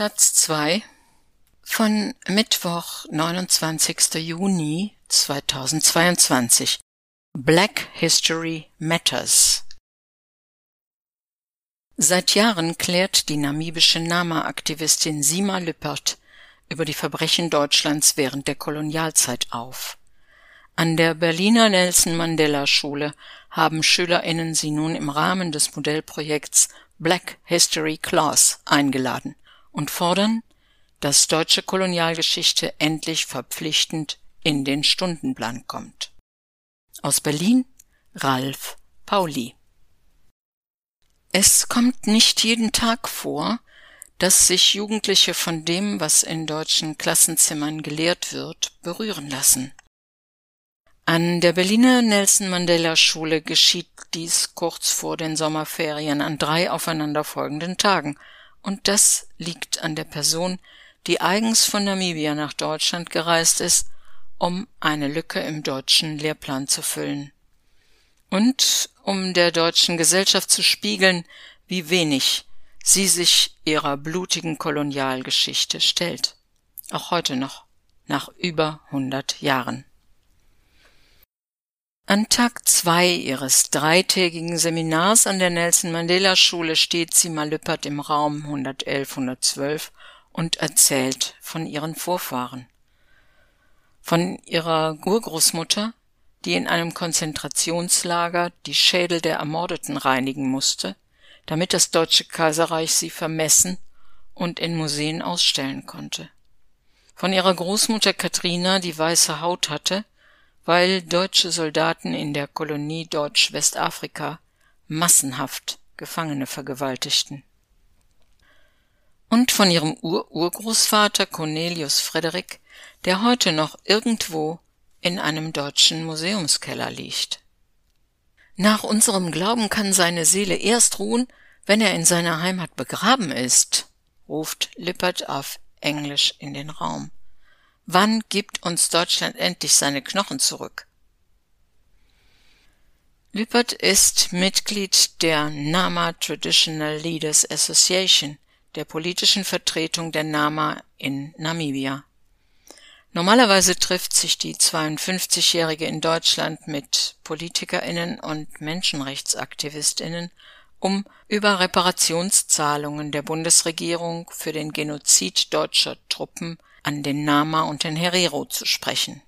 Taz 2 von Mittwoch, 29. Juni 2022 Black History Matters Seit Jahren klärt die namibische Nama-Aktivistin Sima Lüppert über die Verbrechen Deutschlands während der Kolonialzeit auf. An der Berliner Nelson Mandela Schule haben SchülerInnen sie nun im Rahmen des Modellprojekts Black History Class eingeladen und fordern, dass deutsche Kolonialgeschichte endlich verpflichtend in den Stundenplan kommt. Aus Berlin Ralf Pauli Es kommt nicht jeden Tag vor, dass sich Jugendliche von dem, was in deutschen Klassenzimmern gelehrt wird, berühren lassen. An der Berliner Nelson Mandela Schule geschieht dies kurz vor den Sommerferien an drei aufeinanderfolgenden Tagen, und das liegt an der Person, die eigens von Namibia nach Deutschland gereist ist, um eine Lücke im deutschen Lehrplan zu füllen. Und um der deutschen Gesellschaft zu spiegeln, wie wenig sie sich ihrer blutigen Kolonialgeschichte stellt. Auch heute noch, nach über hundert Jahren. An Tag zwei ihres dreitägigen Seminars an der Nelson Mandela Schule steht sie mal Lüppert im Raum 111, 112 und erzählt von ihren Vorfahren. Von ihrer Urgroßmutter, die in einem Konzentrationslager die Schädel der Ermordeten reinigen musste, damit das Deutsche Kaiserreich sie vermessen und in Museen ausstellen konnte. Von ihrer Großmutter Katrina, die weiße Haut hatte weil deutsche Soldaten in der Kolonie Deutsch-Westafrika massenhaft Gefangene vergewaltigten. Und von ihrem Ur-Urgroßvater Cornelius Frederik, der heute noch irgendwo in einem deutschen Museumskeller liegt. Nach unserem Glauben kann seine Seele erst ruhen, wenn er in seiner Heimat begraben ist, ruft Lippert auf Englisch in den Raum. Wann gibt uns Deutschland endlich seine Knochen zurück? Lüppert ist Mitglied der Nama Traditional Leaders Association, der politischen Vertretung der Nama in Namibia. Normalerweise trifft sich die 52-Jährige in Deutschland mit PolitikerInnen und Menschenrechtsaktivistinnen, um über Reparationszahlungen der Bundesregierung für den Genozid deutscher Truppen an den Nama und den Herero zu sprechen.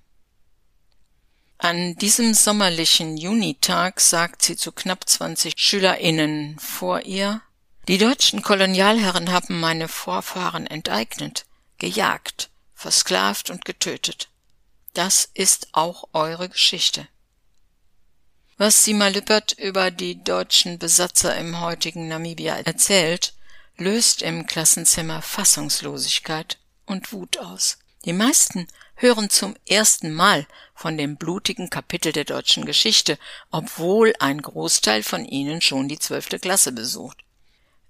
An diesem sommerlichen Junitag sagt sie zu knapp 20 SchülerInnen vor ihr, die deutschen Kolonialherren haben meine Vorfahren enteignet, gejagt, versklavt und getötet. Das ist auch eure Geschichte. Was Sima Lüppert über die deutschen Besatzer im heutigen Namibia erzählt, löst im Klassenzimmer Fassungslosigkeit und Wut aus. Die meisten hören zum ersten Mal von dem blutigen Kapitel der deutschen Geschichte, obwohl ein Großteil von ihnen schon die zwölfte Klasse besucht.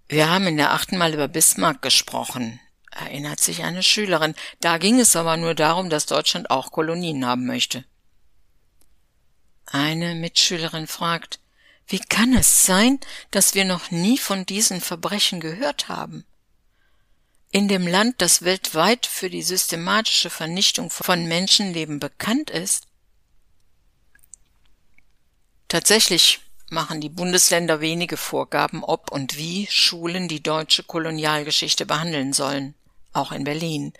Wir haben in der achten Mal über Bismarck gesprochen, erinnert sich eine Schülerin. Da ging es aber nur darum, dass Deutschland auch Kolonien haben möchte. Eine Mitschülerin fragt, wie kann es sein, dass wir noch nie von diesen Verbrechen gehört haben? In dem Land, das weltweit für die systematische Vernichtung von Menschenleben bekannt ist? Tatsächlich machen die Bundesländer wenige Vorgaben, ob und wie Schulen die deutsche Kolonialgeschichte behandeln sollen, auch in Berlin.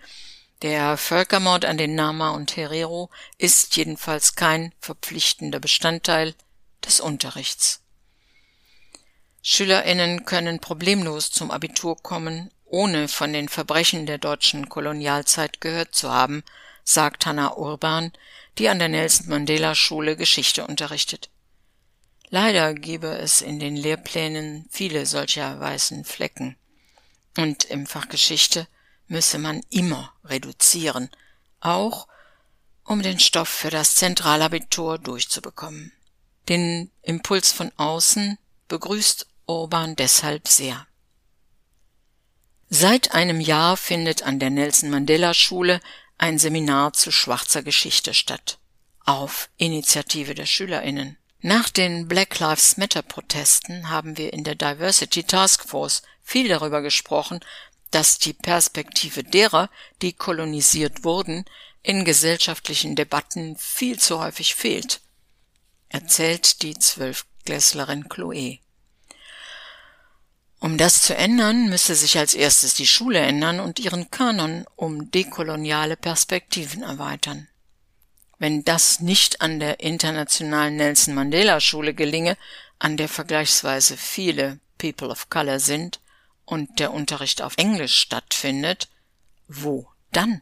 Der Völkermord an den Nama und Herero ist jedenfalls kein verpflichtender Bestandteil des Unterrichts. Schülerinnen können problemlos zum Abitur kommen ohne von den Verbrechen der deutschen Kolonialzeit gehört zu haben, sagt Hannah Urban, die an der Nelson Mandela Schule Geschichte unterrichtet. Leider gebe es in den Lehrplänen viele solcher weißen Flecken. Und im Fach Geschichte müsse man immer reduzieren, auch um den Stoff für das Zentralabitur durchzubekommen. Den Impuls von außen begrüßt Urban deshalb sehr. Seit einem Jahr findet an der Nelson Mandela Schule ein Seminar zu schwarzer Geschichte statt. Auf Initiative der SchülerInnen. Nach den Black Lives Matter Protesten haben wir in der Diversity Task Force viel darüber gesprochen, dass die Perspektive derer, die kolonisiert wurden, in gesellschaftlichen Debatten viel zu häufig fehlt, erzählt die Zwölfklässlerin Chloe. Um das zu ändern, müsse sich als erstes die Schule ändern und ihren Kanon um dekoloniale Perspektiven erweitern. Wenn das nicht an der internationalen Nelson Mandela Schule gelinge, an der vergleichsweise viele People of Color sind und der Unterricht auf Englisch stattfindet, wo dann?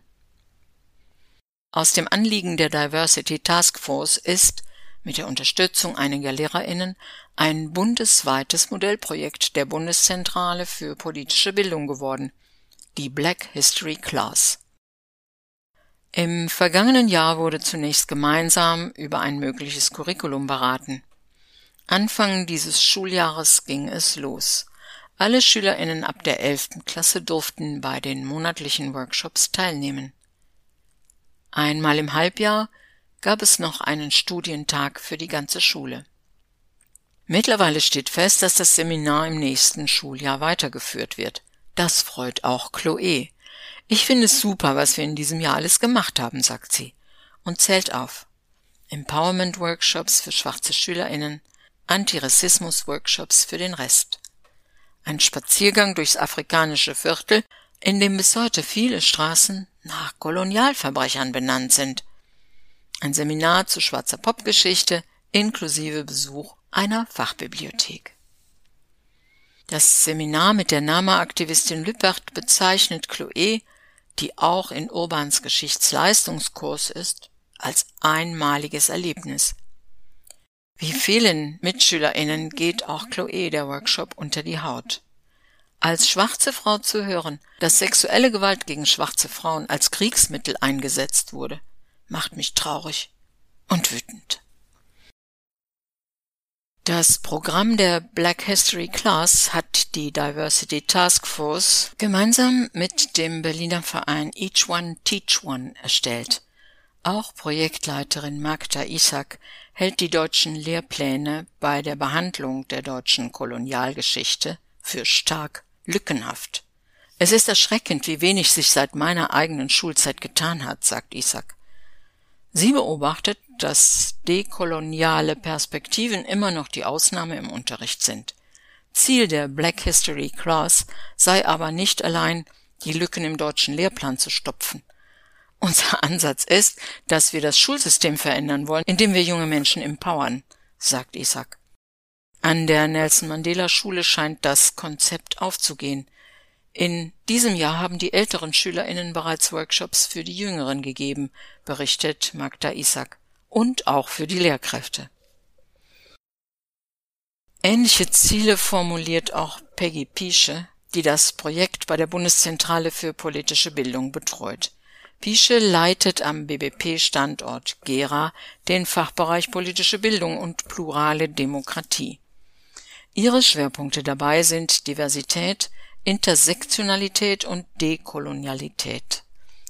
Aus dem Anliegen der Diversity Task Force ist, mit der Unterstützung einiger Lehrerinnen, ein bundesweites Modellprojekt der Bundeszentrale für politische Bildung geworden, die Black History Class. Im vergangenen Jahr wurde zunächst gemeinsam über ein mögliches Curriculum beraten. Anfang dieses Schuljahres ging es los. Alle Schülerinnen ab der elften Klasse durften bei den monatlichen Workshops teilnehmen. Einmal im Halbjahr gab es noch einen Studientag für die ganze Schule. Mittlerweile steht fest, dass das Seminar im nächsten Schuljahr weitergeführt wird. Das freut auch Chloe. Ich finde es super, was wir in diesem Jahr alles gemacht haben, sagt sie und zählt auf. Empowerment-Workshops für schwarze SchülerInnen, Antirassismus-Workshops für den Rest. Ein Spaziergang durchs afrikanische Viertel, in dem bis heute viele Straßen nach Kolonialverbrechern benannt sind. Ein Seminar zu schwarzer Popgeschichte inklusive Besuch einer Fachbibliothek. Das Seminar mit der Nama-Aktivistin Lüppert bezeichnet Chloe, die auch in Urbans Geschichtsleistungskurs ist, als einmaliges Erlebnis. Wie vielen MitschülerInnen geht auch Chloe der Workshop unter die Haut. Als schwarze Frau zu hören, dass sexuelle Gewalt gegen schwarze Frauen als Kriegsmittel eingesetzt wurde, macht mich traurig und wütend. Das Programm der Black History Class hat die Diversity Task Force gemeinsam mit dem Berliner Verein Each One Teach One erstellt. Auch Projektleiterin Magda Isak hält die deutschen Lehrpläne bei der Behandlung der deutschen Kolonialgeschichte für stark lückenhaft. Es ist erschreckend, wie wenig sich seit meiner eigenen Schulzeit getan hat, sagt Isak. Sie beobachtet, dass dekoloniale Perspektiven immer noch die Ausnahme im Unterricht sind. Ziel der Black History Class sei aber nicht allein, die Lücken im deutschen Lehrplan zu stopfen. Unser Ansatz ist, dass wir das Schulsystem verändern wollen, indem wir junge Menschen empowern, sagt Isaac. An der Nelson Mandela Schule scheint das Konzept aufzugehen. In diesem Jahr haben die älteren SchülerInnen bereits Workshops für die Jüngeren gegeben, berichtet Magda Isaac. Und auch für die Lehrkräfte. Ähnliche Ziele formuliert auch Peggy Piesche, die das Projekt bei der Bundeszentrale für politische Bildung betreut. Piesche leitet am BBP-Standort Gera den Fachbereich politische Bildung und plurale Demokratie. Ihre Schwerpunkte dabei sind Diversität, Intersektionalität und Dekolonialität.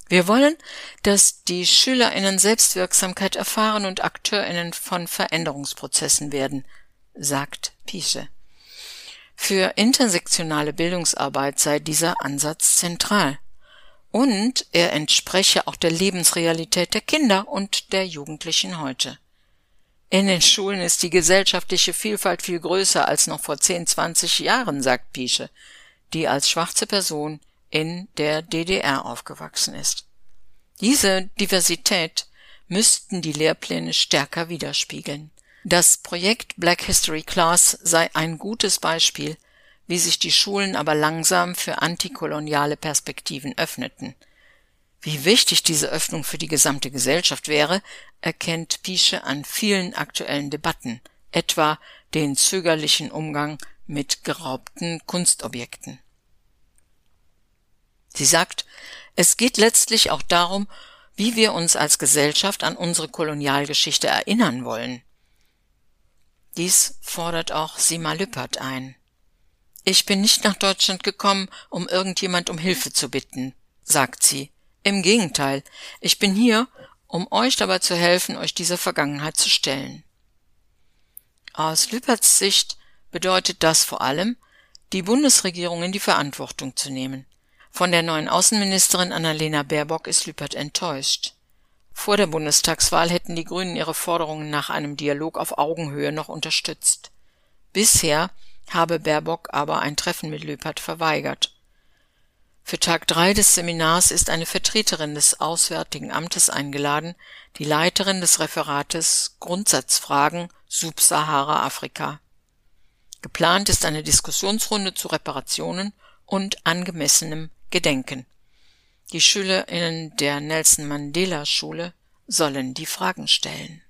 Wir wollen, dass die SchülerInnen Selbstwirksamkeit erfahren und AkteurInnen von Veränderungsprozessen werden, sagt Piesche. Für intersektionale Bildungsarbeit sei dieser Ansatz zentral. Und er entspreche auch der Lebensrealität der Kinder und der Jugendlichen heute. In den Schulen ist die gesellschaftliche Vielfalt viel größer als noch vor 10, 20 Jahren, sagt Piesche die als schwarze Person in der DDR aufgewachsen ist. Diese Diversität müssten die Lehrpläne stärker widerspiegeln. Das Projekt Black History Class sei ein gutes Beispiel, wie sich die Schulen aber langsam für antikoloniale Perspektiven öffneten. Wie wichtig diese Öffnung für die gesamte Gesellschaft wäre, erkennt Piesche an vielen aktuellen Debatten, etwa den zögerlichen Umgang mit geraubten Kunstobjekten. Sie sagt, es geht letztlich auch darum, wie wir uns als Gesellschaft an unsere Kolonialgeschichte erinnern wollen. Dies fordert auch Sima Lüppert ein. Ich bin nicht nach Deutschland gekommen, um irgendjemand um Hilfe zu bitten, sagt sie. Im Gegenteil, ich bin hier, um euch dabei zu helfen, euch dieser Vergangenheit zu stellen. Aus Lüpperts Sicht bedeutet das vor allem, die Bundesregierung in die Verantwortung zu nehmen. Von der neuen Außenministerin Annalena Baerbock ist Lüpert enttäuscht. Vor der Bundestagswahl hätten die Grünen ihre Forderungen nach einem Dialog auf Augenhöhe noch unterstützt. Bisher habe Baerbock aber ein Treffen mit Lüpert verweigert. Für Tag drei des Seminars ist eine Vertreterin des Auswärtigen Amtes eingeladen, die Leiterin des Referates Grundsatzfragen Subsahara-Afrika. Geplant ist eine Diskussionsrunde zu Reparationen und angemessenem Gedenken. Die SchülerInnen der Nelson Mandela Schule sollen die Fragen stellen